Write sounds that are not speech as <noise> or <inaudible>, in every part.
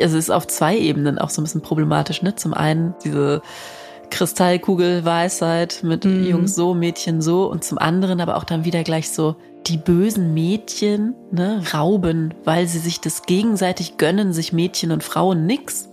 Also es ist auf zwei Ebenen auch so ein bisschen problematisch, ne? Zum einen diese Kristallkugel-Weisheit mit mhm. Jungs so, Mädchen so und zum anderen aber auch dann wieder gleich so die bösen Mädchen, ne, rauben, weil sie sich das gegenseitig gönnen, sich Mädchen und Frauen nix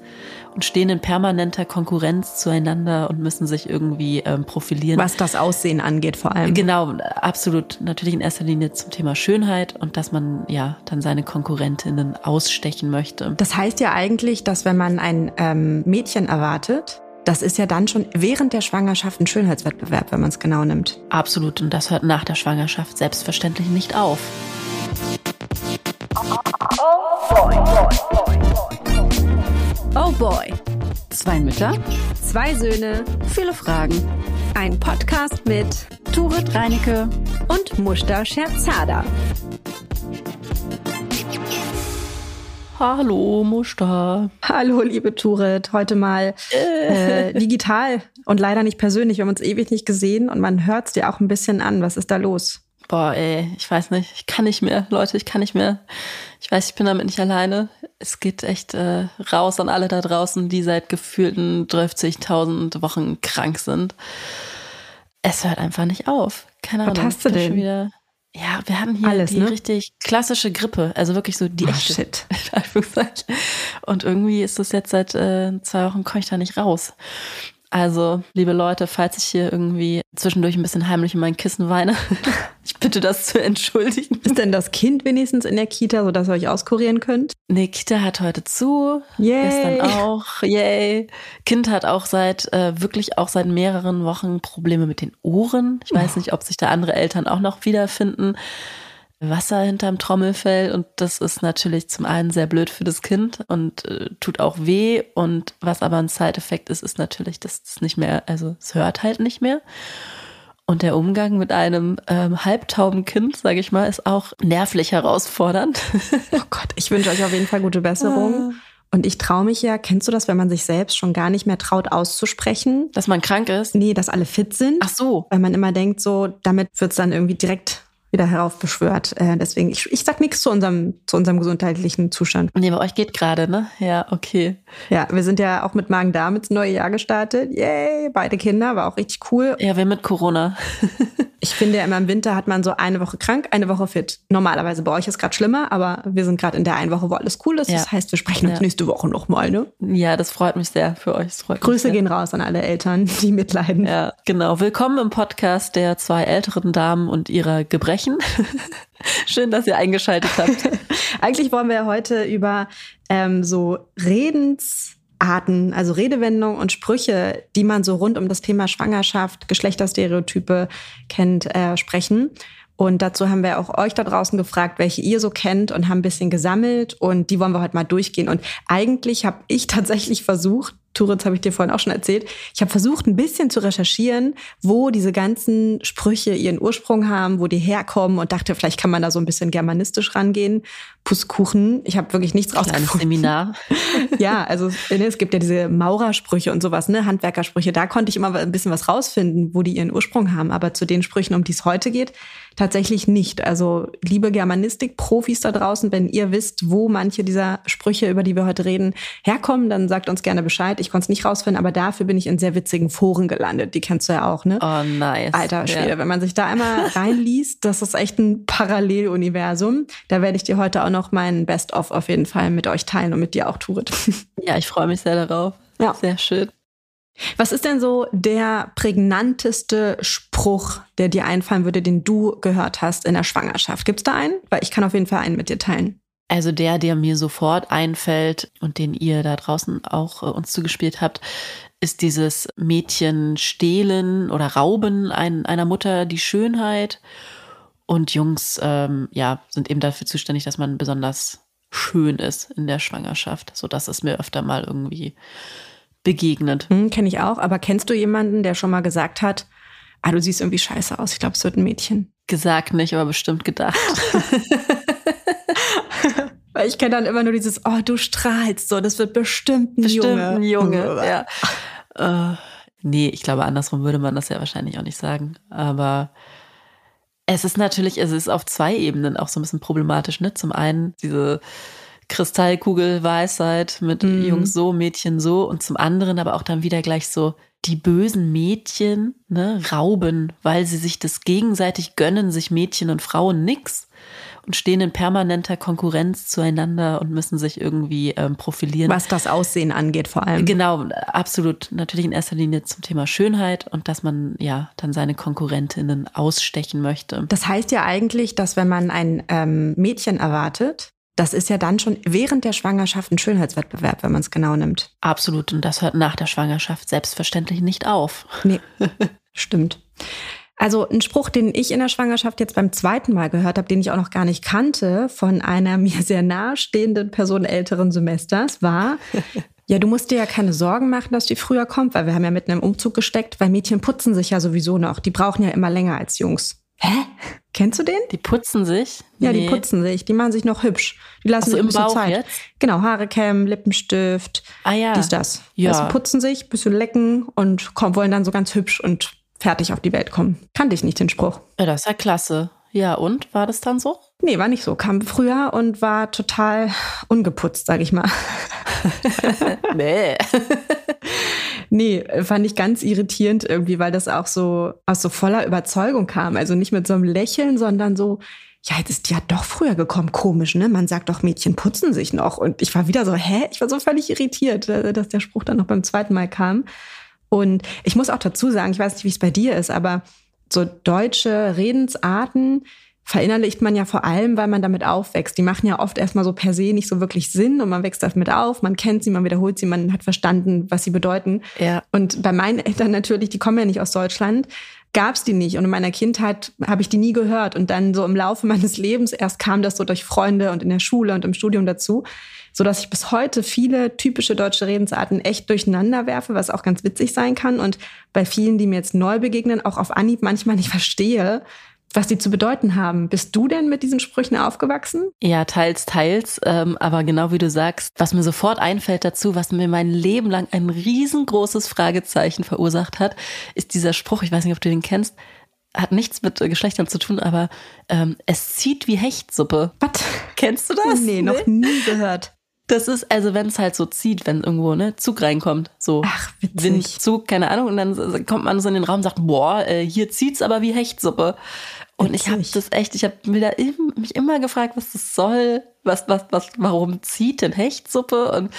und stehen in permanenter Konkurrenz zueinander und müssen sich irgendwie ähm, profilieren. Was das Aussehen angeht vor allem. Genau, absolut. Natürlich in erster Linie zum Thema Schönheit und dass man ja dann seine Konkurrentinnen ausstechen möchte. Das heißt ja eigentlich, dass wenn man ein ähm, Mädchen erwartet, das ist ja dann schon während der Schwangerschaft ein Schönheitswettbewerb, wenn man es genau nimmt. Absolut. Und das hört nach der Schwangerschaft selbstverständlich nicht auf. Oh boy. Oh boy. Zwei Mütter, zwei Söhne, viele Fragen. Ein Podcast mit Turit Reinecke und Mushta Scherzada. Hallo, Muster. Hallo, liebe Turet. Heute mal äh, digital und leider nicht persönlich. Wir haben uns ewig nicht gesehen und man hört es dir auch ein bisschen an. Was ist da los? Boah, ey, ich weiß nicht. Ich kann nicht mehr, Leute, ich kann nicht mehr. Ich weiß, ich bin damit nicht alleine. Es geht echt äh, raus an alle da draußen, die seit gefühlten 30.000 Wochen krank sind. Es hört einfach nicht auf. Keine Ahnung. Was hast du denn? Wieder ja, wir hatten hier Alles, die ne? richtig klassische Grippe, also wirklich so die oh, echte. Shit. <laughs> Und irgendwie ist das jetzt seit äh, zwei Wochen komme ich da nicht raus. Also, liebe Leute, falls ich hier irgendwie zwischendurch ein bisschen heimlich in mein Kissen weine, <laughs> ich bitte das zu entschuldigen. Ist denn das Kind wenigstens in der Kita, sodass ihr euch auskurieren könnt? Nee, Kita hat heute zu. Yay. Gestern auch. Yay. Kind hat auch seit, äh, wirklich auch seit mehreren Wochen Probleme mit den Ohren. Ich weiß oh. nicht, ob sich da andere Eltern auch noch wiederfinden. Wasser hinterm Trommelfell und das ist natürlich zum einen sehr blöd für das Kind und äh, tut auch weh und was aber ein Side-Effekt ist, ist natürlich, dass es nicht mehr, also es hört halt nicht mehr. Und der Umgang mit einem ähm, halbtauben Kind, sage ich mal, ist auch nervlich herausfordernd. <laughs> oh Gott, ich wünsche euch auf jeden Fall gute Besserung. Ah. Und ich traue mich ja, kennst du das, wenn man sich selbst schon gar nicht mehr traut auszusprechen? Dass man krank ist? Nee, dass alle fit sind. Ach so. Weil man immer denkt, so, damit wird's dann irgendwie direkt wieder heraufbeschwört. Äh, deswegen, ich, ich sag nichts zu unserem, zu unserem gesundheitlichen Zustand. Nee, bei euch geht gerade, ne? Ja, okay. Ja, wir sind ja auch mit Magen-Darm ins neue Jahr gestartet. Yay, beide Kinder, war auch richtig cool. Ja, wir mit Corona. <laughs> ich finde ja immer im Winter hat man so eine Woche krank, eine Woche fit. Normalerweise bei euch ist gerade schlimmer, aber wir sind gerade in der einen Woche, wo alles cool ist. Ja. Das heißt, wir sprechen uns ja. nächste Woche nochmal, ne? Ja, das freut mich sehr für euch. Grüße gehen raus an alle Eltern, die mitleiden. Ja, genau. Willkommen im Podcast der zwei älteren Damen und ihrer Gebrechen sprechen. <laughs> Schön, dass ihr eingeschaltet habt. <laughs> Eigentlich wollen wir heute über ähm, so Redensarten, also Redewendungen und Sprüche, die man so rund um das Thema Schwangerschaft, Geschlechterstereotype kennt, äh, sprechen. Und dazu haben wir auch euch da draußen gefragt, welche ihr so kennt und haben ein bisschen gesammelt. Und die wollen wir heute mal durchgehen. Und eigentlich habe ich tatsächlich versucht, Turitz habe ich dir vorhin auch schon erzählt. Ich habe versucht, ein bisschen zu recherchieren, wo diese ganzen Sprüche ihren Ursprung haben, wo die herkommen und dachte, vielleicht kann man da so ein bisschen germanistisch rangehen. Pusskuchen. Ich habe wirklich nichts rausgefunden. Seminar. <laughs> ja, also ne, es gibt ja diese Maurersprüche und sowas, ne, Handwerkersprüche. Da konnte ich immer ein bisschen was rausfinden, wo die ihren Ursprung haben. Aber zu den Sprüchen, um die es heute geht, tatsächlich nicht. Also liebe Germanistik-Profis da draußen, wenn ihr wisst, wo manche dieser Sprüche, über die wir heute reden, herkommen, dann sagt uns gerne Bescheid. Ich konnte es nicht rausfinden, aber dafür bin ich in sehr witzigen Foren gelandet. Die kennst du ja auch, ne? Oh, nice. Alter Schwede, ja. wenn man sich da einmal <laughs> reinliest, das ist echt ein Paralleluniversum. Da werde ich dir heute auch noch meinen Best-of auf jeden Fall mit euch teilen und mit dir auch, Turit. <laughs> Ja, ich freue mich sehr darauf. Ja. Sehr schön. Was ist denn so der prägnanteste Spruch, der dir einfallen würde, den du gehört hast in der Schwangerschaft? Gibt es da einen? Weil ich kann auf jeden Fall einen mit dir teilen. Also der, der mir sofort einfällt und den ihr da draußen auch äh, uns zugespielt habt, ist dieses Mädchen stehlen oder rauben ein, einer Mutter die Schönheit. Und Jungs, ähm, ja, sind eben dafür zuständig, dass man besonders schön ist in der Schwangerschaft. So dass es mir öfter mal irgendwie begegnet. Hm, Kenne ich auch. Aber kennst du jemanden, der schon mal gesagt hat, ah, du siehst irgendwie scheiße aus, ich glaube, es wird ein Mädchen? Gesagt nicht, aber bestimmt gedacht. <laughs> <laughs> <laughs> Weil ich kenne dann immer nur dieses, oh, du strahlst so, das wird bestimmt ein bestimmt Junge. Ein Junge, <laughs> ja. äh, nee, ich glaube, andersrum würde man das ja wahrscheinlich auch nicht sagen. Aber es ist natürlich, es ist auf zwei Ebenen auch so ein bisschen problematisch. Ne? Zum einen diese Kristallkugelweisheit mit Mhm. Jungs so, Mädchen so und zum anderen aber auch dann wieder gleich so die bösen Mädchen ne, rauben, weil sie sich das gegenseitig gönnen, sich Mädchen und Frauen nix und stehen in permanenter Konkurrenz zueinander und müssen sich irgendwie ähm, profilieren. Was das Aussehen angeht, vor allem. Genau, absolut. Natürlich in erster Linie zum Thema Schönheit und dass man ja dann seine Konkurrentinnen ausstechen möchte. Das heißt ja eigentlich, dass wenn man ein ähm, Mädchen erwartet, das ist ja dann schon während der Schwangerschaft ein Schönheitswettbewerb, wenn man es genau nimmt. Absolut. Und das hört nach der Schwangerschaft selbstverständlich nicht auf. Nee, <laughs> stimmt. Also ein Spruch, den ich in der Schwangerschaft jetzt beim zweiten Mal gehört habe, den ich auch noch gar nicht kannte, von einer <laughs> mir sehr nahestehenden Person älteren Semesters, war, ja, du musst dir ja keine Sorgen machen, dass die früher kommt, weil wir haben ja mitten im Umzug gesteckt, weil Mädchen putzen sich ja sowieso noch. Die brauchen ja immer länger als Jungs. Hä? Kennst du den? Die putzen sich? Ja, die putzen sich, die machen sich noch hübsch. Die lassen Ach so, sich ein bisschen Bauch Zeit. jetzt? Genau, Haare kämmen, Lippenstift, Ah ja. dies, das. Ja. Also putzen sich, bisschen lecken und kommen, wollen dann so ganz hübsch und fertig auf die Welt kommen. Kannte ich nicht den Spruch. Ja, das ist ja klasse. Ja, und? War das dann so? Nee, war nicht so. Kam früher und war total ungeputzt, sag ich mal. <laughs> Nee. <laughs> Nee, fand ich ganz irritierend irgendwie, weil das auch so aus so voller Überzeugung kam. Also nicht mit so einem Lächeln, sondern so, ja, jetzt ist die ja doch früher gekommen. Komisch, ne? Man sagt doch, Mädchen putzen sich noch. Und ich war wieder so, hä? Ich war so völlig irritiert, äh, dass der Spruch dann noch beim zweiten Mal kam. Und ich muss auch dazu sagen, ich weiß nicht, wie es bei dir ist, aber so deutsche Redensarten verinnerlicht man ja vor allem, weil man damit aufwächst. Die machen ja oft erstmal so per se nicht so wirklich Sinn und man wächst damit auf, man kennt sie, man wiederholt sie, man hat verstanden, was sie bedeuten. Ja. Und bei meinen Eltern natürlich, die kommen ja nicht aus Deutschland, gab's die nicht. Und in meiner Kindheit habe ich die nie gehört. Und dann so im Laufe meines Lebens erst kam das so durch Freunde und in der Schule und im Studium dazu, so dass ich bis heute viele typische deutsche Redensarten echt durcheinander werfe, was auch ganz witzig sein kann. Und bei vielen, die mir jetzt neu begegnen, auch auf Anhieb manchmal nicht verstehe, was die zu bedeuten haben. Bist du denn mit diesen Sprüchen aufgewachsen? Ja, teils, teils. Ähm, aber genau wie du sagst, was mir sofort einfällt dazu, was mir mein Leben lang ein riesengroßes Fragezeichen verursacht hat, ist dieser Spruch, ich weiß nicht, ob du den kennst, hat nichts mit Geschlechtern zu tun, aber ähm, es zieht wie Hechtsuppe. Was? Kennst du das? Nee, noch nie gehört. Das ist also, wenn es halt so zieht, wenn irgendwo ne Zug reinkommt, so Ach, witzig. Windzug, keine Ahnung, und dann kommt man so in den Raum und sagt, boah, äh, hier zieht's aber wie Hechtsuppe. Und ich habe das echt, ich habe mich immer gefragt, was das soll, was, was, was, warum zieht denn Hechtsuppe? Und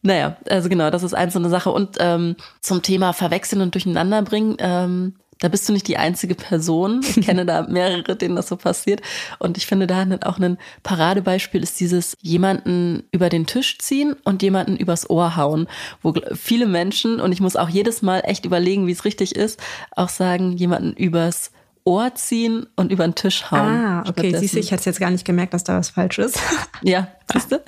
naja, also genau, das ist eins so eine Sache. Und ähm, zum Thema Verwechseln und Durcheinanderbringen, ähm, da bist du nicht die einzige Person. Ich kenne da <laughs> mehrere, denen das so passiert. Und ich finde da auch ein Paradebeispiel ist dieses jemanden über den Tisch ziehen und jemanden übers Ohr hauen, wo viele Menschen, und ich muss auch jedes Mal echt überlegen, wie es richtig ist, auch sagen, jemanden übers Ohr ziehen und über den Tisch hauen. Ah, okay. stattdessen. Siehst du, ich hätte jetzt gar nicht gemerkt, dass da was falsch ist. <laughs> Ja, siehst du?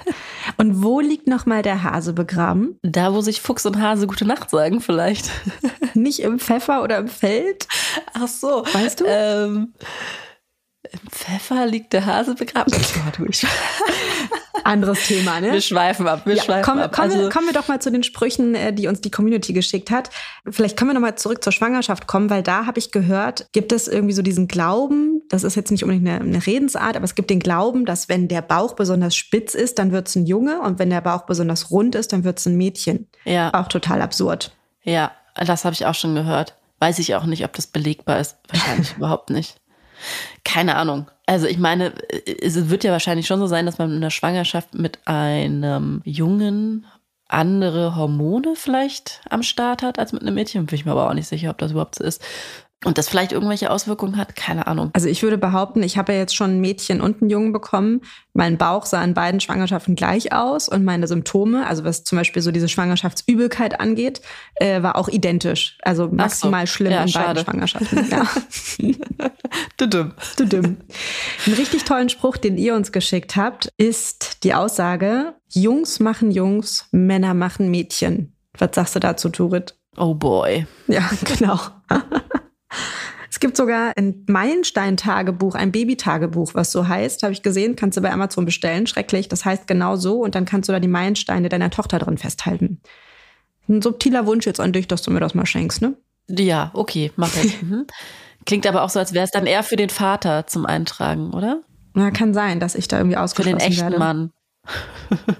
<laughs> Und wo liegt noch mal der Hase begraben? Da, wo sich Fuchs und Hase gute Nacht sagen, vielleicht. <laughs> Nicht im Pfeffer oder im Feld? Ach so. Weißt du? Ähm, Im Pfeffer liegt der Hase begraben. Oh, du, ich, Anderes Thema, ne? wir schweifen ab, wir Ja, schweifen kommen, ab. kommen, wir, Also, kommen wir doch mal zu den Sprüchen, äh, die uns die Community geschickt hat. Vielleicht können wir noch mal zurück zur Schwangerschaft kommen, weil da habe ich gehört, gibt es irgendwie so diesen Glauben, das ist jetzt nicht unbedingt eine, eine Redensart, aber es gibt den Glauben, dass wenn der Bauch besonders spitz ist, dann wird es ein Junge und wenn der Bauch besonders rund ist, dann wird es ein Mädchen. ja, Auch total absurd. ja, das habe ich auch schon gehört. Weiß ich auch nicht, ob das belegbar ist. Wahrscheinlich <laughs> überhaupt nicht. Keine Ahnung. Also ich meine, es wird ja wahrscheinlich schon so sein, dass man in der Schwangerschaft mit einem Jungen andere Hormone vielleicht am Start hat als mit einem Mädchen. Bin ich mir aber auch nicht sicher, ob das überhaupt so ist. Und das vielleicht irgendwelche Auswirkungen hat, keine Ahnung. Also ich würde behaupten, ich habe ja jetzt schon ein Mädchen und einen Jungen bekommen. Mein Bauch sah in beiden Schwangerschaften gleich aus und meine Symptome, also was zum Beispiel so diese Schwangerschaftsübelkeit angeht, äh, war auch identisch. Also maximal schlimm Ja, in schade. beiden Schwangerschaften. <laughs> Ja. Düdüm. Düdüm. Einen richtig tollen Spruch, den ihr uns geschickt habt, ist die Aussage, Jungs machen Jungs, Männer machen Mädchen. Was sagst du dazu, Turit? Oh boy. Ja, <laughs> genau. Es gibt sogar ein Meilenstein-Tagebuch, ein Baby-Tagebuch, was so heißt, habe ich gesehen, kannst du bei Amazon bestellen, schrecklich. Das heißt genau so und dann kannst du da die Meilensteine deiner Tochter drin festhalten. Ein subtiler Wunsch jetzt an dich, dass du mir das mal schenkst, ne? Ja, okay, mach ich. <laughs> Mhm. Klingt aber auch so, als wäre es dann eher für den Vater zum Eintragen, oder? Na, kann sein, dass ich da irgendwie Für ausgeschlossen den echten werde. Mann. <laughs>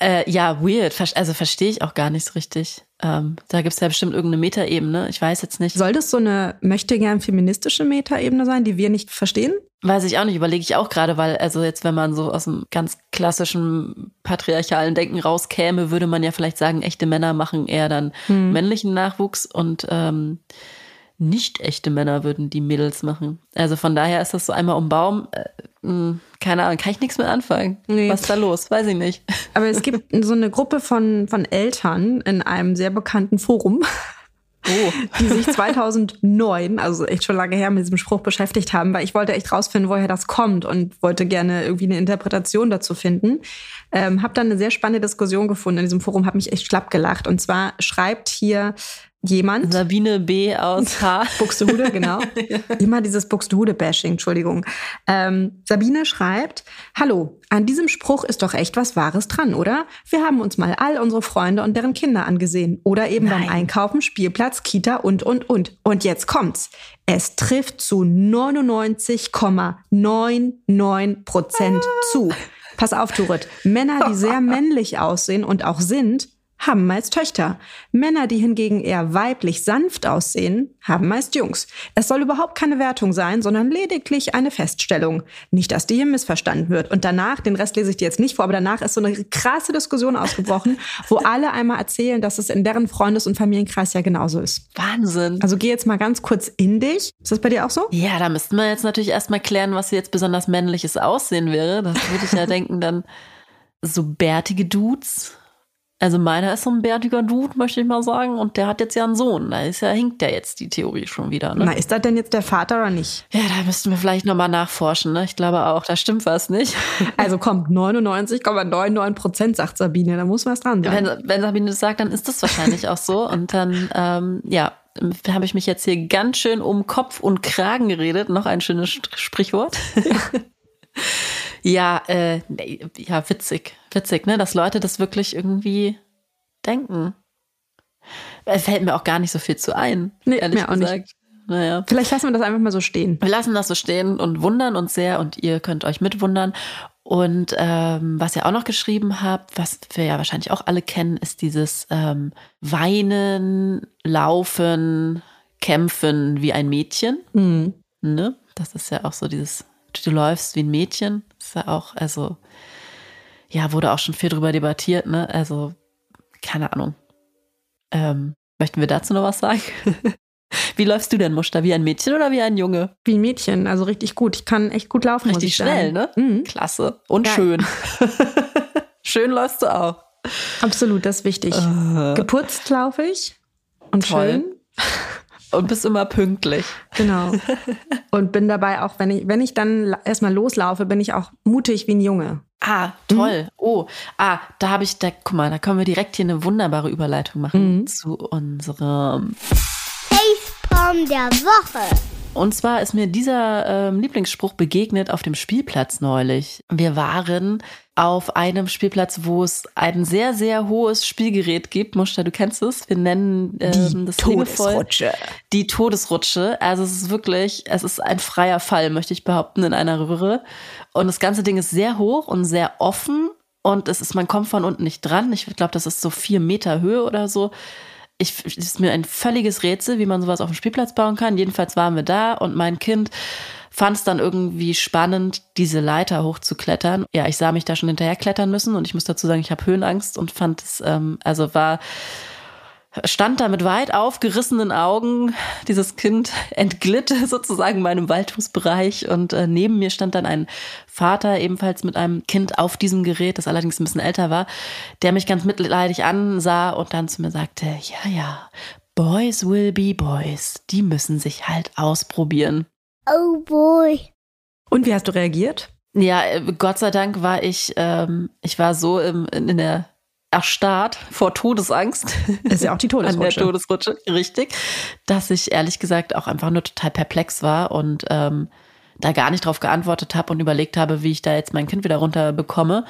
äh, ja, weird. Also verstehe ich auch gar nicht so richtig. Ähm, da gibt es ja bestimmt irgendeine Metaebene. Ich weiß jetzt nicht. Soll das so eine möchte gern feministische Metaebene sein, die wir nicht verstehen? Weiß ich auch nicht, überlege ich auch gerade, weil also jetzt, wenn man so aus dem ganz klassischen patriarchalen Denken rauskäme, würde man ja vielleicht sagen, echte Männer machen eher dann hm. männlichen Nachwuchs und ähm, nicht echte Männer würden die Mädels machen. Also von daher ist das so einmal um Baum. Äh, hm, keine Ahnung, kann ich nichts mehr anfangen. Nee. Was ist da los? Weiß ich nicht. Aber es gibt so eine Gruppe von, von Eltern in einem sehr bekannten Forum, oh. <laughs> die sich 2009, also echt schon lange her, mit diesem Spruch beschäftigt haben, weil ich wollte echt rausfinden, woher das kommt und wollte gerne irgendwie eine Interpretation dazu finden. Ähm, habe dann eine sehr spannende Diskussion gefunden in diesem Forum, habe mich echt schlapp gelacht. Und zwar schreibt hier jemand. Sabine B. aus H. <laughs> Buxtehude, genau. <laughs> ja. Immer dieses Buxtehude-Bashing, Entschuldigung. Ähm, Sabine schreibt, Hallo, an diesem Spruch ist doch echt was Wahres dran, oder? Wir haben uns mal all unsere Freunde und deren Kinder angesehen. Oder eben Nein. beim Einkaufen, Spielplatz, Kita und, und, und. Und jetzt kommt's. Es trifft zu 99,99 Prozent ah. zu. Pass auf, Turit. Männer, die sehr <laughs> männlich aussehen und auch sind, haben meist Töchter. Männer, die hingegen eher weiblich sanft aussehen, haben meist Jungs. Es soll überhaupt keine Wertung sein, sondern lediglich eine Feststellung. Nicht, dass die hier missverstanden wird. Und danach, den Rest lese ich dir jetzt nicht vor, aber danach ist so eine krasse Diskussion ausgebrochen, wo <laughs> alle einmal erzählen, dass es in deren Freundes- und Familienkreis ja genauso ist. Wahnsinn. Also geh jetzt mal ganz kurz in dich. Ist das bei dir auch so? Ja, da müssten wir jetzt natürlich erstmal klären, was jetzt besonders männliches Aussehen wäre. Das würde ich ja <laughs> denken, dann so bärtige Dudes also meiner ist so ein bärtiger Dude, möchte ich mal sagen. Und der hat jetzt ja einen Sohn. Da ist ja, hinkt ja jetzt die Theorie schon wieder. Ne? Na, ist das denn jetzt der Vater oder nicht? Ja, da müssten wir vielleicht nochmal nachforschen. Ne? Ich glaube auch, da stimmt was nicht. <laughs> Also kommt 99,99 Prozent, sagt Sabine. Da muss was dran sein. Wenn, wenn Sabine das sagt, dann ist das wahrscheinlich auch so. <laughs> Und dann, ähm, ja, habe ich mich jetzt hier ganz schön um Kopf und Kragen geredet. Noch ein schönes Sprichwort. <laughs> Ja, äh, ja, witzig. Witzig, ne? Dass Leute das wirklich irgendwie denken. Es fällt mir auch gar nicht so viel zu ein, nee, ehrlich mir auch gesagt. Nicht. Naja. Vielleicht lassen wir das einfach mal so stehen. Wir lassen das so stehen und wundern uns sehr und ihr könnt euch mitwundern. Und ähm, was ihr auch noch geschrieben habt, was wir ja wahrscheinlich auch alle kennen, ist dieses ähm, Weinen, Laufen, Kämpfen wie ein Mädchen. Mhm. Ne? Das ist ja auch so dieses du läufst wie ein Mädchen. Das ist ja auch, also, ja, wurde auch schon viel drüber debattiert, ne? Also, keine Ahnung. Ähm, möchten wir dazu noch was sagen? <laughs> Wie läufst du denn, Muster? Wie ein Mädchen oder wie ein Junge? Wie ein Mädchen, also richtig gut. Ich kann echt gut laufen. Richtig schnell, ne? Mhm. Klasse. Und ja. schön. <laughs> <laughs> schön läufst du auch. Absolut, das ist wichtig. Uh. Geputzt laufe ich. Und Toll. schön. Und bist immer pünktlich. Genau. Und bin dabei auch, wenn ich, wenn ich dann erstmal loslaufe, bin ich auch mutig wie ein Junge. Ah, toll. Mhm. Oh, ah, da habe ich, da, guck mal, da können wir direkt hier eine wunderbare Überleitung machen mhm. zu unserem Facepalm der Woche. Und zwar ist mir dieser ähm, Lieblingsspruch begegnet auf dem Spielplatz neulich. Wir waren auf einem Spielplatz, wo es ein sehr, sehr hohes Spielgerät gibt. Muster, du kennst es. Wir nennen ähm, das Todesrutsche. Die Todesrutsche. Also es ist wirklich, es ist ein freier Fall, möchte ich behaupten, in einer Röhre. Und das ganze Ding ist sehr hoch und sehr offen. Und es ist, man kommt von unten nicht dran. Ich glaube, das ist so vier Meter Höhe oder so ich, es ist mir ein völliges Rätsel, wie man sowas auf dem Spielplatz bauen kann. Jedenfalls waren wir da und mein Kind fand es dann irgendwie spannend, diese Leiter hochzuklettern. Ja, ich sah mich da schon hinterher klettern müssen und ich muss dazu sagen, ich habe Höhenangst und fand es, ähm, also war stand da mit weit aufgerissenen Augen. Dieses Kind entglitt <laughs> sozusagen meinem Waldungsbereich und äh, neben mir stand dann ein Vater ebenfalls mit einem Kind auf diesem Gerät, das allerdings ein bisschen älter war, der mich ganz mitleidig ansah und dann zu mir sagte, ja, ja, Boys will be Boys. Die müssen sich halt ausprobieren. Oh boy. Und wie hast du reagiert? Ja, äh, Gott sei Dank war ich, ähm, ich war so im, in der erstarrt vor Todesangst. Das ist ja auch die <laughs> Todesrutsche. An der Todesrutsche, richtig. Dass ich ehrlich gesagt auch einfach nur total perplex war und ähm, da gar nicht drauf geantwortet habe und überlegt habe, wie ich da jetzt mein Kind wieder runter bekomme.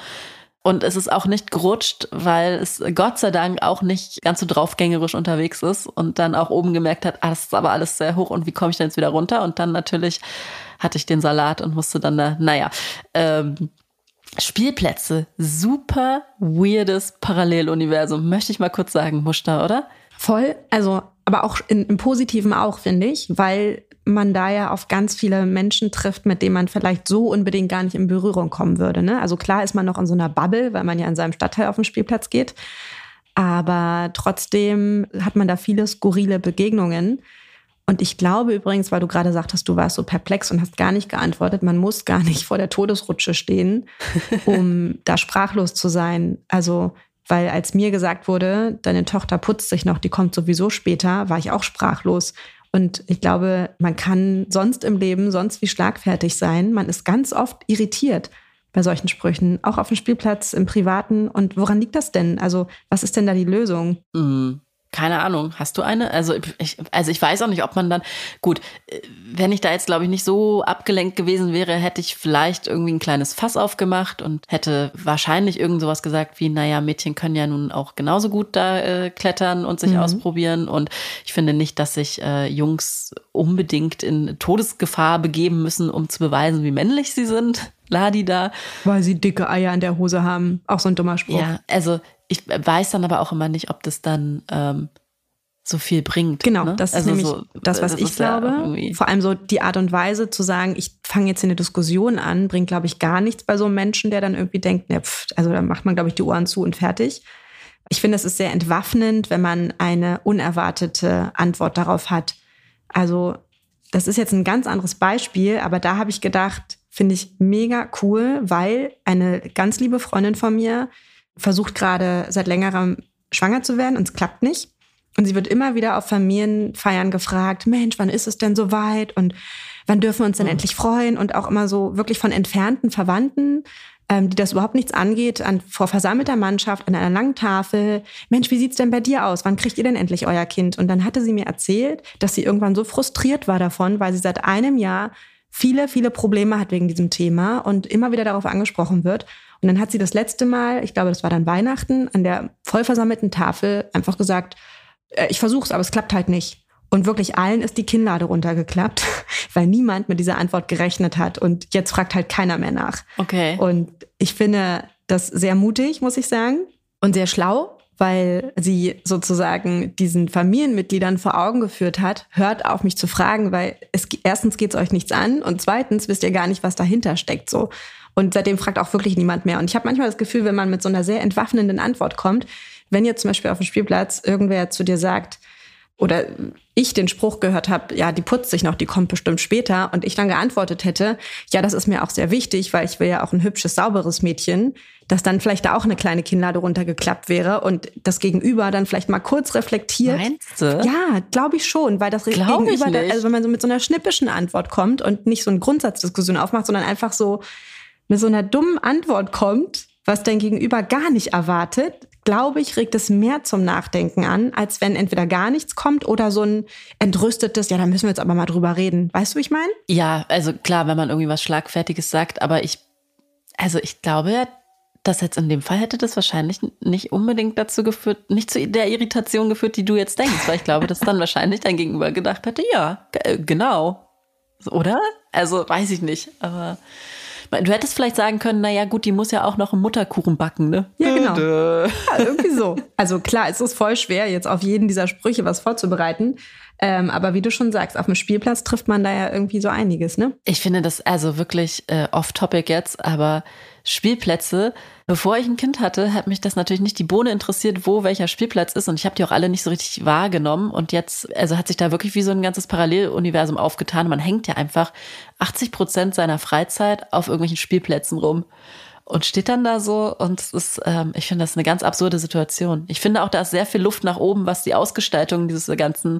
Und es ist auch nicht gerutscht, weil es Gott sei Dank auch nicht ganz so draufgängerisch unterwegs ist und dann auch oben gemerkt hat, ah, das ist aber alles sehr hoch und wie komme ich denn jetzt wieder runter? Und dann natürlich hatte ich den Salat und musste dann da, naja, ähm, Spielplätze, super weirdes Paralleluniversum, möchte ich mal kurz sagen, Muster, oder? Voll, also, aber auch in, im Positiven auch, finde ich, weil man da ja auf ganz viele Menschen trifft, mit denen man vielleicht so unbedingt gar nicht in Berührung kommen würde. Ne? Also klar ist man noch in so einer Bubble, weil man ja in seinem Stadtteil auf den Spielplatz geht. Aber trotzdem hat man da viele skurrile Begegnungen. Und ich glaube übrigens, weil du gerade sagtest, du warst so perplex und hast gar nicht geantwortet, man muss gar nicht vor der Todesrutsche stehen, <laughs> um da sprachlos zu sein. Also, weil als mir gesagt wurde, deine Tochter putzt sich noch, die kommt sowieso später, war ich auch sprachlos. Und ich glaube, man kann sonst im Leben sonst wie schlagfertig sein. Man ist ganz oft irritiert bei solchen Sprüchen, auch auf dem Spielplatz, im Privaten. Und woran liegt das denn? Also, was ist denn da die Lösung? Mhm. Keine Ahnung. Hast du eine? Also ich, also ich weiß auch nicht, ob man dann, gut, wenn ich da jetzt, glaube ich, nicht so abgelenkt gewesen wäre, hätte ich vielleicht irgendwie ein kleines Fass aufgemacht und hätte wahrscheinlich irgend sowas gesagt wie, naja, Mädchen können ja nun auch genauso gut da äh, klettern und sich mhm. ausprobieren. Und ich finde nicht, dass sich äh, Jungs unbedingt in Todesgefahr begeben müssen, um zu beweisen, wie männlich sie sind. <laughs> Ladi da. Weil sie dicke Eier in der Hose haben. Auch so ein dummer Spruch. Ja, also ich weiß dann aber auch immer nicht, ob das dann ähm, so viel bringt. Genau, ne? das ist also nämlich so, das, was das ich glaube. Ja Vor allem so die Art und Weise zu sagen, ich fange jetzt hier eine Diskussion an, bringt, glaube ich, gar nichts bei so einem Menschen, der dann irgendwie denkt, ne, pff, also da macht man, glaube ich, die Ohren zu und fertig. Ich finde, es ist sehr entwaffnend, wenn man eine unerwartete Antwort darauf hat. Also, das ist jetzt ein ganz anderes Beispiel, aber da habe ich gedacht, finde ich mega cool, weil eine ganz liebe Freundin von mir versucht gerade seit längerem schwanger zu werden und es klappt nicht. Und sie wird immer wieder auf Familienfeiern gefragt, Mensch, wann ist es denn soweit und wann dürfen wir uns denn mhm. endlich freuen? Und auch immer so wirklich von entfernten Verwandten, ähm, die das überhaupt nichts angeht, an, vor versammelter Mannschaft an einer langen Tafel. Mensch, wie sieht's denn bei dir aus? Wann kriegt ihr denn endlich euer Kind? Und dann hatte sie mir erzählt, dass sie irgendwann so frustriert war davon, weil sie seit einem Jahr viele, viele Probleme hat wegen diesem Thema und immer wieder darauf angesprochen wird. Und dann hat sie das letzte Mal, ich glaube, das war dann Weihnachten, an der vollversammelten Tafel einfach gesagt, äh, ich versuch's, aber es klappt halt nicht. Und wirklich allen ist die Kinnlade runtergeklappt, <laughs> weil niemand mit dieser Antwort gerechnet hat. Und jetzt fragt halt keiner mehr nach. Okay. Und ich finde das sehr mutig, muss ich sagen. Und sehr schlau, weil sie sozusagen diesen Familienmitgliedern vor Augen geführt hat, hört auf mich zu fragen, weil es erstens geht's euch nichts an und zweitens wisst ihr gar nicht, was dahinter steckt so. Und seitdem fragt auch wirklich niemand mehr. Und ich habe manchmal das Gefühl, wenn man mit so einer sehr entwaffnenden Antwort kommt, wenn jetzt zum Beispiel auf dem Spielplatz irgendwer zu dir sagt, oder ich den Spruch gehört habe, ja, die putzt sich noch, die kommt bestimmt später, und ich dann geantwortet hätte, ja, das ist mir auch sehr wichtig, weil ich will ja auch ein hübsches, sauberes Mädchen, dass dann vielleicht da auch eine kleine Kinnlade runtergeklappt wäre und das Gegenüber dann vielleicht mal kurz reflektiert. Meinst du? Ja, glaube ich schon, weil das Glaub Gegenüber, da, also wenn man so mit so einer schnippischen Antwort kommt und nicht so eine Grundsatzdiskussion aufmacht, sondern einfach so, mit so einer dummen Antwort kommt, was dein Gegenüber gar nicht erwartet, glaube ich, regt es mehr zum Nachdenken an, als wenn entweder gar nichts kommt oder so ein entrüstetes, ja, da müssen wir jetzt aber mal drüber reden. Weißt du, wie ich meine? Ja, also klar, wenn man irgendwie was Schlagfertiges sagt, aber ich, also ich glaube, dass jetzt in dem Fall hätte das wahrscheinlich nicht unbedingt dazu geführt, nicht zu der Irritation geführt, die du jetzt denkst, weil ich glaube, dass dann wahrscheinlich dein Gegenüber gedacht hätte, ja, genau. Oder? Also weiß ich nicht, aber Du hättest vielleicht sagen können, naja gut, die muss ja auch noch einen Mutterkuchen backen, ne? Ja, genau. Ja, irgendwie so. Also klar, es ist voll schwer, jetzt auf jeden dieser Sprüche was vorzubereiten. Ähm, aber wie du schon sagst, auf dem Spielplatz trifft man da ja irgendwie so einiges, ne? Ich finde das also wirklich äh, off-topic jetzt, aber Spielplätze. Bevor ich ein Kind hatte, hat mich das natürlich nicht die Bohne interessiert, wo welcher Spielplatz ist. Und ich habe die auch alle nicht so richtig wahrgenommen. Und jetzt, also hat sich da wirklich wie so ein ganzes Paralleluniversum aufgetan. Man hängt ja einfach 80 Prozent seiner Freizeit auf irgendwelchen Spielplätzen rum und steht dann da so und es ist, ähm, ich finde das eine ganz absurde Situation. Ich finde auch, da ist sehr viel Luft nach oben, was die Ausgestaltung dieses ganzen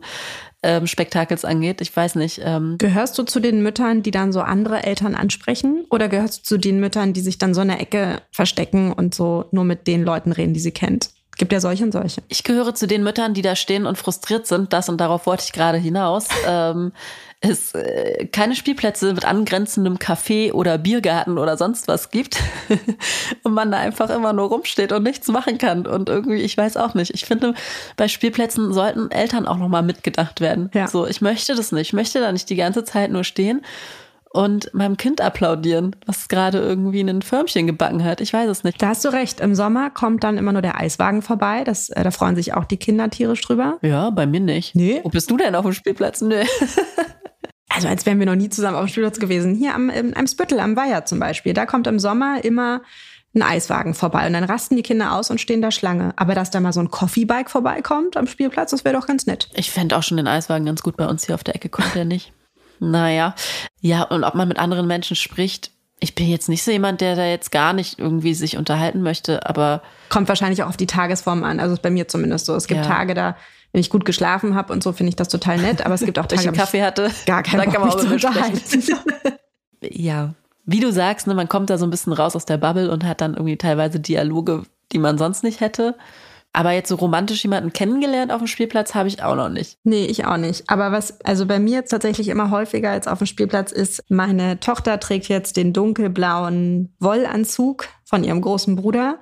ähm, Spektakels angeht. Ich weiß nicht. Ähm, gehörst du zu den Müttern, die dann so andere Eltern ansprechen? Oder gehörst du zu den Müttern, die sich dann so in der Ecke verstecken und so nur mit den Leuten reden, die sie kennt? Gibt ja solche und solche. Ich gehöre zu den Müttern, die da stehen und frustriert sind. Das und darauf wollte ich gerade hinaus. ähm, es äh, keine Spielplätze mit angrenzendem Café oder Biergarten oder sonst was gibt <laughs> und man da einfach immer nur rumsteht und nichts machen kann und irgendwie ich weiß auch nicht. Ich finde bei Spielplätzen sollten Eltern auch noch mal mitgedacht werden. Ja. So, ich möchte das nicht. Ich möchte da nicht die ganze Zeit nur stehen und meinem Kind applaudieren, was gerade irgendwie ein Förmchen gebacken hat. Ich weiß es nicht. Da hast du recht. Im Sommer kommt dann immer nur der Eiswagen vorbei. Das, äh, da freuen sich auch die Kinder tierisch drüber. Ja, bei mir nicht. Nee. Wo bist du denn auf dem Spielplatz? Nee. <laughs> Also als wären wir noch nie zusammen auf dem Spielplatz gewesen. Hier am, im, am Spüttel, am Weiher zum Beispiel. Da kommt im Sommer immer ein Eiswagen vorbei. Und dann rasten die Kinder aus und stehen da Schlange. Aber dass da mal so ein Coffeebike vorbeikommt am Spielplatz, das wäre doch ganz nett. Ich fände auch schon den Eiswagen ganz gut. Bei uns hier auf der Ecke kommt der nicht. Naja. Ja, und ob man mit anderen Menschen spricht. Ich bin jetzt nicht so jemand, der da jetzt gar nicht irgendwie sich unterhalten möchte, aber Kommt wahrscheinlich auch auf die Tagesform an. Also ist bei mir zumindest so. Es gibt Ja. Tage da, wenn ich gut geschlafen habe und so, finde ich das total nett. Aber es gibt auch <laughs> wenn ich Tage, da hab Kaffee hatte, ich gar keinen dann kann man auch zu unterhalten. <laughs> Ja, wie du sagst, ne, man kommt da so ein bisschen raus aus der Bubble und hat dann irgendwie teilweise Dialoge, die man sonst nicht hätte. Aber jetzt so romantisch jemanden kennengelernt auf dem Spielplatz habe ich auch noch nicht. Nee, ich auch nicht. Aber was also bei mir jetzt tatsächlich immer häufiger als auf dem Spielplatz ist, meine Tochter trägt jetzt den dunkelblauen Wollanzug von ihrem großen Bruder.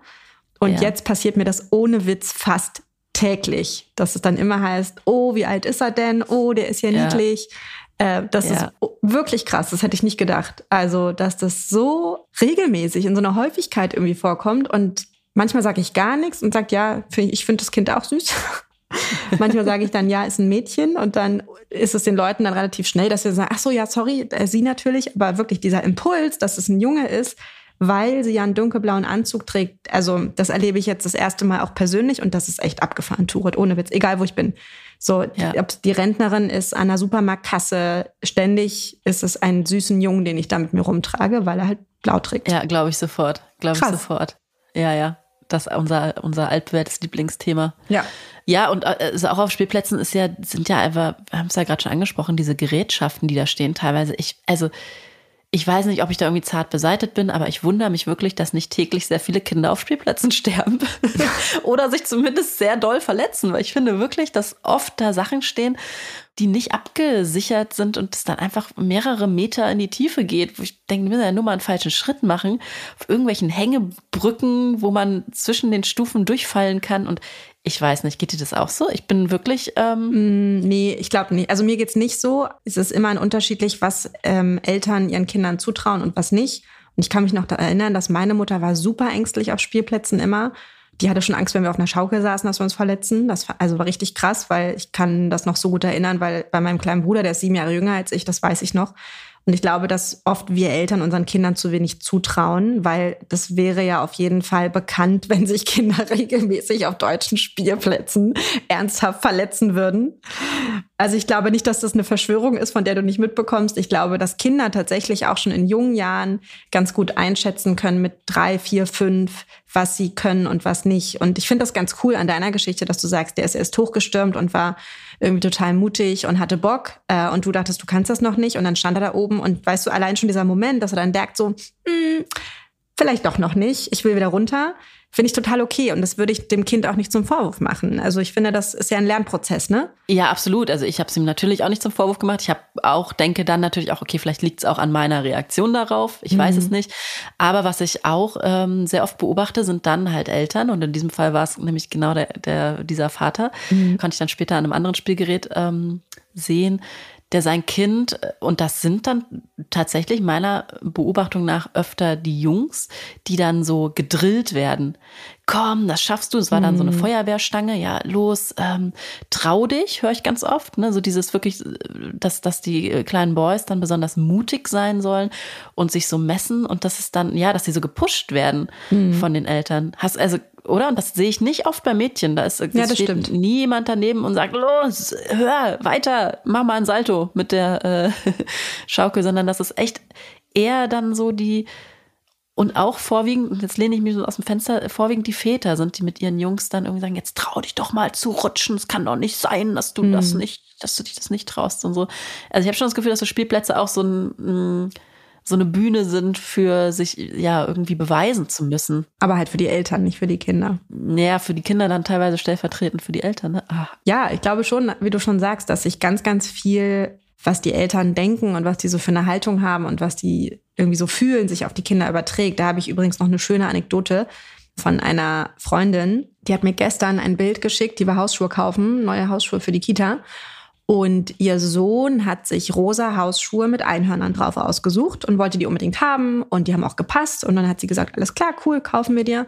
Und Ja. jetzt passiert mir das ohne Witz fast täglich, dass es dann immer heißt, oh, wie alt ist er denn? Oh, der ist ja, Ja. niedlich. Äh, das Ja. ist wirklich krass, das hätte ich nicht gedacht. Also, dass das so regelmäßig in so einer Häufigkeit irgendwie vorkommt und manchmal sage ich gar nichts und sage, ja, ich finde das Kind auch süß. <laughs> Manchmal sage ich dann, ja, ist ein Mädchen und dann ist es den Leuten dann relativ schnell, dass sie sagen, ach so, ja, sorry, äh, sie natürlich, aber wirklich dieser Impuls, dass es ein Junge ist, weil sie ja einen dunkelblauen Anzug trägt. Also das erlebe ich jetzt das erste Mal auch persönlich und das ist echt abgefahren, Turet, ohne Witz, egal wo ich bin. So, Ja. ob die Rentnerin ist an der Supermarktkasse, ständig ist es ein süßen Jungen, den ich da mit mir rumtrage, weil er halt blau trägt. Ja, glaube ich sofort. Glaube ich sofort. Ja, ja. Das ist unser, unser altbewährtes Lieblingsthema. ja. Ja, und äh, also auch auf Spielplätzen ist ja, sind ja einfach, wir haben es ja gerade schon angesprochen, diese Gerätschaften, die da stehen, teilweise. Ich, also, ich weiß nicht, ob ich da irgendwie zart beseitet bin, aber ich wundere mich wirklich, dass nicht täglich sehr viele Kinder auf Spielplätzen <laughs> sterben. <laughs> Oder sich zumindest sehr doll verletzen, weil ich finde wirklich, dass oft da Sachen stehen, die nicht abgesichert sind und es dann einfach mehrere Meter in die Tiefe geht, wo ich denke, wir müssen ja nur mal einen falschen Schritt machen, auf irgendwelchen Hängebrücken, wo man zwischen den Stufen durchfallen kann und ich weiß nicht, geht dir das auch so? Ich bin wirklich, ähm, Mm, Nee, ich glaube nicht. Also mir geht's nicht so. Es ist immer unterschiedlich, was ähm, Eltern ihren Kindern zutrauen und was nicht. Und ich kann mich noch erinnern, dass meine Mutter war super ängstlich auf Spielplätzen immer. Die hatte schon Angst, wenn wir auf einer Schaukel saßen, dass wir uns verletzen. Das war, also war richtig krass, weil ich kann das noch so gut erinnern, weil bei meinem kleinen Bruder, der ist sieben Jahre jünger als ich, das weiß ich noch. Und ich glaube, dass oft wir Eltern unseren Kindern zu wenig zutrauen, weil das wäre ja auf jeden Fall bekannt, <laughs> wenn sich Kinder <laughs> regelmäßig auf deutschen Spielplätzen ernsthaft verletzen würden. Also ich glaube nicht, dass das eine Verschwörung ist, von der du nicht mitbekommst. Ich glaube, dass Kinder tatsächlich auch schon in jungen Jahren ganz gut einschätzen können mit drei, vier, fünf, was sie können und was nicht. Und ich finde das ganz cool an deiner Geschichte, dass du sagst, der ist erst hochgestürmt und war irgendwie total mutig und hatte Bock. Äh, und du dachtest, du kannst das noch nicht. Und dann stand er da oben und weißt du, allein schon dieser Moment, dass er dann merkt so, hm, vielleicht doch noch nicht, ich will wieder runter, finde ich total okay. Und das würde ich dem Kind auch nicht zum Vorwurf machen. Also ich finde, das ist ja ein Lernprozess, ne? ja, absolut. Also ich habe es ihm natürlich auch nicht zum Vorwurf gemacht. Ich habe auch, denke dann natürlich auch, okay, vielleicht liegt es auch an meiner Reaktion darauf. Ich weiß es nicht. Aber was ich auch ähm, sehr oft beobachte, sind dann halt Eltern. Und in diesem Fall war es nämlich genau der, der, dieser Vater. Konnte ich dann später an einem anderen Spielgerät ähm, sehen, der sein Kind, und das sind dann tatsächlich meiner Beobachtung nach öfter die Jungs, die dann so gedrillt werden. Komm, das schaffst du. Es war dann so eine Feuerwehrstange. Ja, los, ähm, trau dich, höre ich ganz oft. Ne? So dieses wirklich, dass, dass die äh, kleinen Boys dann besonders mutig sein sollen und sich so messen und das ist dann, ja, dass sie so gepusht werden von den Eltern. Hast also, oder? Und das sehe ich nicht oft bei Mädchen. Da ist es das steht stimmt. nie jemand daneben und sagt, los, hör, weiter, mach mal ein Salto mit der äh, <laughs> Schaukel, sondern das ist echt eher dann so die, und auch vorwiegend, jetzt lehne ich mich so aus dem Fenster, vorwiegend die Väter sind, die mit ihren Jungs dann irgendwie sagen, jetzt trau dich doch mal zu rutschen, es kann doch nicht sein, dass du das nicht, dass du dich das nicht traust und so. Also ich habe schon das Gefühl, dass so Spielplätze auch so ein, mh, so eine Bühne sind für sich ja irgendwie beweisen zu müssen. Aber halt für die Eltern, nicht für die Kinder. Naja, für die Kinder dann teilweise stellvertretend für die Eltern. Ne? Ah, Ja, ich glaube schon, wie du schon sagst, dass sich ganz, ganz viel, was die Eltern denken und was die so für eine Haltung haben und was die irgendwie so fühlen, sich auf die Kinder überträgt. Da habe ich übrigens noch eine schöne Anekdote von einer Freundin. Die hat mir gestern ein Bild geschickt, die war Hausschuhe kaufen, neue Hausschuhe für die Kita. Und ihr Sohn hat sich rosa Hausschuhe mit Einhörnern drauf ausgesucht und wollte die unbedingt haben. Und die haben auch gepasst. Und dann hat sie gesagt, alles klar, cool, kaufen wir dir.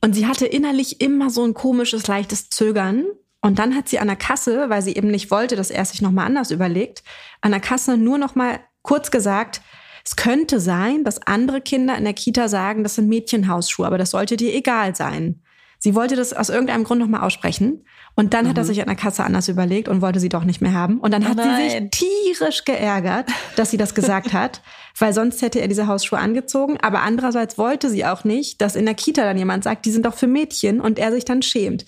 Und sie hatte innerlich immer so ein komisches, leichtes Zögern. Und dann hat sie an der Kasse, weil sie eben nicht wollte, dass er sich nochmal anders überlegt, an der Kasse nur nochmal kurz gesagt, es könnte sein, dass andere Kinder in der Kita sagen, das sind Mädchenhausschuhe, aber das sollte dir egal sein. Sie wollte das aus irgendeinem Grund nochmal aussprechen. Und dann mhm. hat er mhm. sich an der Kasse anders überlegt und wollte sie doch nicht mehr haben. Und dann hat Nein. sie sich tierisch geärgert, dass sie das gesagt <laughs> hat, weil sonst hätte er diese Hausschuhe angezogen. Aber andererseits wollte sie auch nicht, dass in der Kita dann jemand sagt, die sind doch für Mädchen und er sich dann schämt.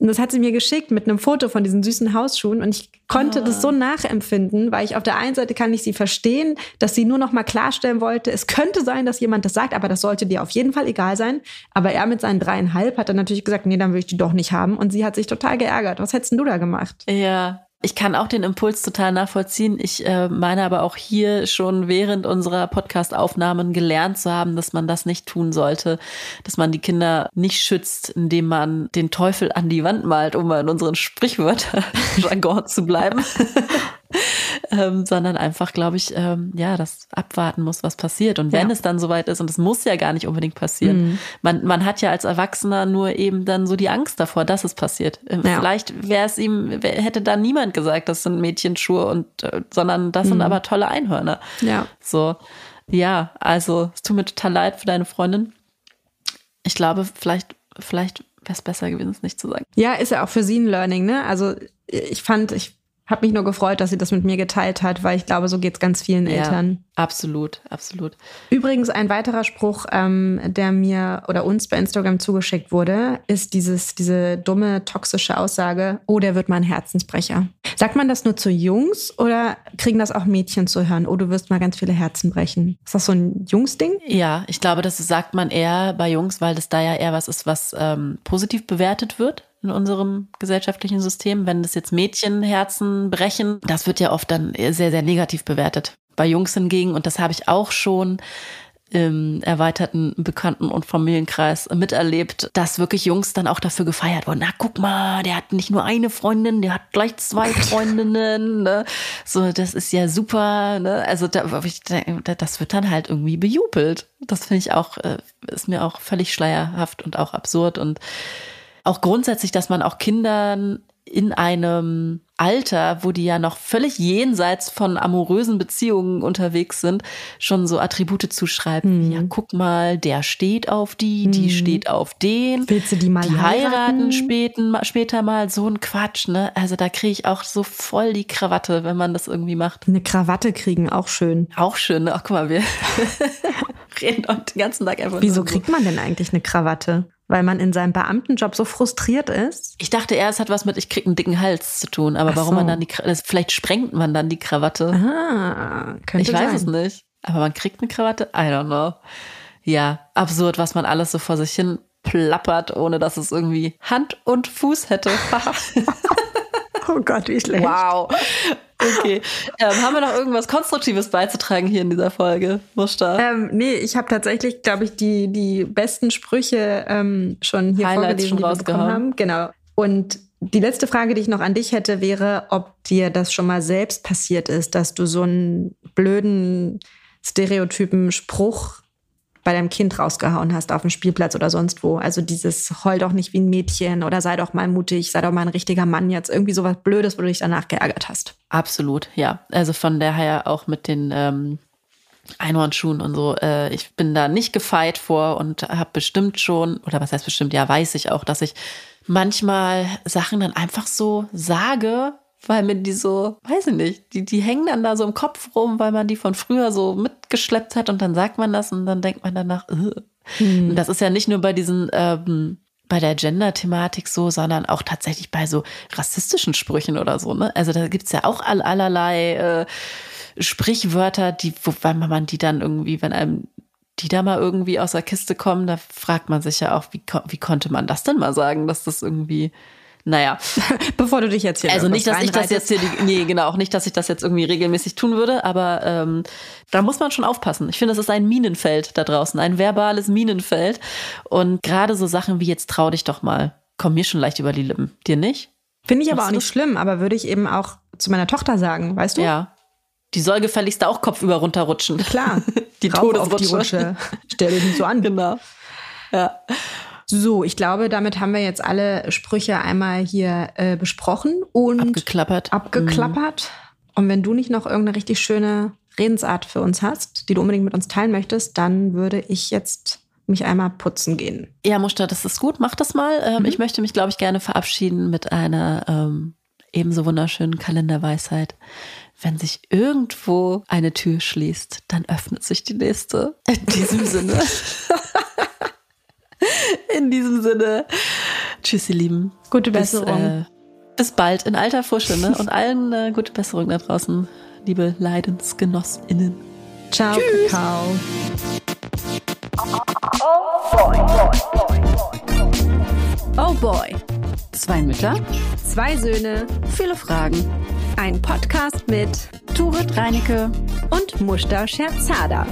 Und das hat sie mir geschickt mit einem Foto von diesen süßen Hausschuhen und ich konnte ah. das so nachempfinden, weil ich auf der einen Seite kann ich sie verstehen, dass sie nur noch mal klarstellen wollte, es könnte sein, dass jemand das sagt, aber das sollte dir auf jeden Fall egal sein. Aber er mit seinen dreieinhalb hat dann natürlich gesagt, nee, dann will ich die doch nicht haben und sie hat sich total geärgert. Was hättest du da gemacht? Ja, ich kann auch den Impuls total nachvollziehen. Ich äh, meine aber auch hier schon während unserer Podcast-Aufnahmen gelernt zu haben, dass man das nicht tun sollte, dass man die Kinder nicht schützt, indem man den Teufel an die Wand malt, um mal in unseren Sprichwörter-Jargon zu bleiben. <laughs> <laughs> ähm, sondern einfach, glaube ich, ähm, ja, das abwarten muss, was passiert. Und wenn ja. es dann soweit ist, und es muss ja gar nicht unbedingt passieren, mhm. man, man hat ja als Erwachsener nur eben dann so die Angst davor, dass es passiert. Ähm, ja. Vielleicht wäre es ihm, hätte da niemand gesagt, das sind Mädchenschuhe und, äh, sondern das mhm. sind aber tolle Einhörner. Ja. So. Ja, also es tut mir total leid für deine Freundin. Ich glaube, vielleicht, vielleicht wäre es besser gewesen, es nicht zu sagen. Ja, ist ja auch für sie ein Learning, ne? Also ich fand, ich habe mich nur gefreut, dass sie das mit mir geteilt hat, weil ich glaube, so geht es ganz vielen ja, Eltern. Absolut, absolut. Übrigens ein weiterer Spruch, ähm, der mir oder uns bei Instagram zugeschickt wurde, ist dieses, diese dumme, toxische Aussage, oh, der wird mein Herzensbrecher. Sagt man das nur zu Jungs oder kriegen das auch Mädchen zu hören? Oh, du wirst mal ganz viele Herzen brechen. Ist das so ein Jungsding? Ja, ich glaube, das sagt man eher bei Jungs, weil das da ja eher was ist, was ähm, positiv bewertet wird in unserem gesellschaftlichen System. Wenn das jetzt Mädchenherzen brechen, das wird ja oft dann sehr, sehr negativ bewertet. Bei Jungs hingegen, und das habe ich auch schon im erweiterten Bekannten- und Familienkreis miterlebt, dass wirklich Jungs dann auch dafür gefeiert wurden. Na, guck mal, der hat nicht nur eine Freundin, der hat gleich zwei <laughs> Freundinnen. Ne? So, das ist ja super. Ne? Also da, das wird dann halt irgendwie bejubelt. Das finde ich auch, äh, ist mir auch völlig schleierhaft und auch absurd und auch grundsätzlich, dass man auch Kindern in einem Alter, wo die ja noch völlig jenseits von amorösen Beziehungen unterwegs sind, schon so Attribute zuschreiben. Mhm. Ja, guck mal, der steht auf die, die mhm. steht auf den. Willst du die mal die heiraten? heiraten späten, später mal so ein Quatsch, ne? Also da kriege ich auch so voll die Krawatte, wenn man das irgendwie macht. Eine Krawatte kriegen, auch schön. Auch schön, ne? Ach, guck mal, wir <laughs> reden den ganzen Tag einfach. Wieso kriegt man denn eigentlich eine Krawatte? Weil man in seinem Beamtenjob so frustriert ist. Ich dachte eher, es hat was mit ich krieg einen dicken Hals zu tun, aber Ach warum so. man dann die vielleicht sprengt man dann die Krawatte. Ah, könnte Ich weiß sein. es nicht, aber man kriegt eine Krawatte, I don't know. Ja, absurd, was man alles so vor sich hin plappert, ohne dass es irgendwie Hand und Fuß hätte. <laughs> <laughs> oh Gott, wie schlecht. Wow. Okay. Ähm, haben wir noch irgendwas Konstruktives beizutragen hier in dieser Folge, Muster? Ähm, nee, ich habe tatsächlich, glaube ich, die, die besten Sprüche ähm, schon hier Highlights vorgelesen, schon die wir bekommen haben. Genau. Und die letzte Frage, die ich noch an dich hätte, wäre, ob dir das schon mal selbst passiert ist, dass du so einen blöden Stereotypen Spruch bei deinem Kind rausgehauen hast auf dem Spielplatz oder sonst wo. Also dieses heul doch nicht wie ein Mädchen oder sei doch mal mutig, sei doch mal ein richtiger Mann jetzt. Irgendwie sowas Blödes, wo du dich danach geärgert hast. Absolut, ja. Also von daher auch mit den ähm, Einhornschuhen und so. Äh, ich bin da nicht gefeit vor und habe bestimmt schon, oder was heißt bestimmt, ja, weiß ich auch, dass ich manchmal Sachen dann einfach so sage, weil mir die so, weiß ich nicht, die, die hängen dann da so im Kopf rum, weil man die von früher so mitgeschleppt hat und dann sagt man das und dann denkt man danach, hm. das ist ja nicht nur bei diesen, ähm, bei der Gender-Thematik so, sondern auch tatsächlich bei so rassistischen Sprüchen oder so, ne? Also da gibt's ja auch all, allerlei äh, Sprichwörter, die, wobei man die dann irgendwie, wenn einem die da mal irgendwie aus der Kiste kommen, da fragt man sich ja auch, wie, wie konnte man das denn mal sagen, dass das irgendwie naja. <laughs> Bevor du dich jetzt hier Also nicht, dass ich das jetzt hier, die, nee, genau, auch nicht, dass ich das jetzt irgendwie regelmäßig tun würde, aber ähm, da muss man schon aufpassen. Ich finde, es ist ein Minenfeld da draußen, ein verbales Minenfeld. Und gerade so Sachen wie jetzt trau dich doch mal, kommen mir schon leicht über die Lippen. Dir nicht? Finde ich aber auch nicht schlimm, aber würde ich eben auch zu meiner Tochter sagen, weißt du? Ja. Die soll gefälligst auch kopfüber runterrutschen. Klar. <laughs> Die Rauf auf die Todesrutsche. Rutsche. Stell dich nicht so an. <laughs> Genau. Ja. So, ich glaube, damit haben wir jetzt alle Sprüche einmal hier äh, besprochen und Abgeklappert. abgeklappert. Und wenn du nicht noch irgendeine richtig schöne Redensart für uns hast, die du unbedingt mit uns teilen möchtest, dann würde ich jetzt mich einmal putzen gehen. Ja, Muster, das ist gut. Mach das mal. Ähm, Ich möchte mich, glaube ich, gerne verabschieden mit einer ähm, ebenso wunderschönen Kalenderweisheit. Wenn sich irgendwo eine Tür schließt, dann öffnet sich die nächste. In diesem Sinne. <laughs> <laughs> In diesem Sinne. Tschüss, ihr Lieben. Gute Bis, Besserung. äh, bis bald in alter Frische ne? und allen äh, gute Besserung da draußen, liebe LeidensgenossInnen. Ciao, Kakao. Oh boy. Zwei Mütter, Zwei Söhne. viele Fragen. Ein Podcast mit Turit Reinecke. und Mushta Scherzada.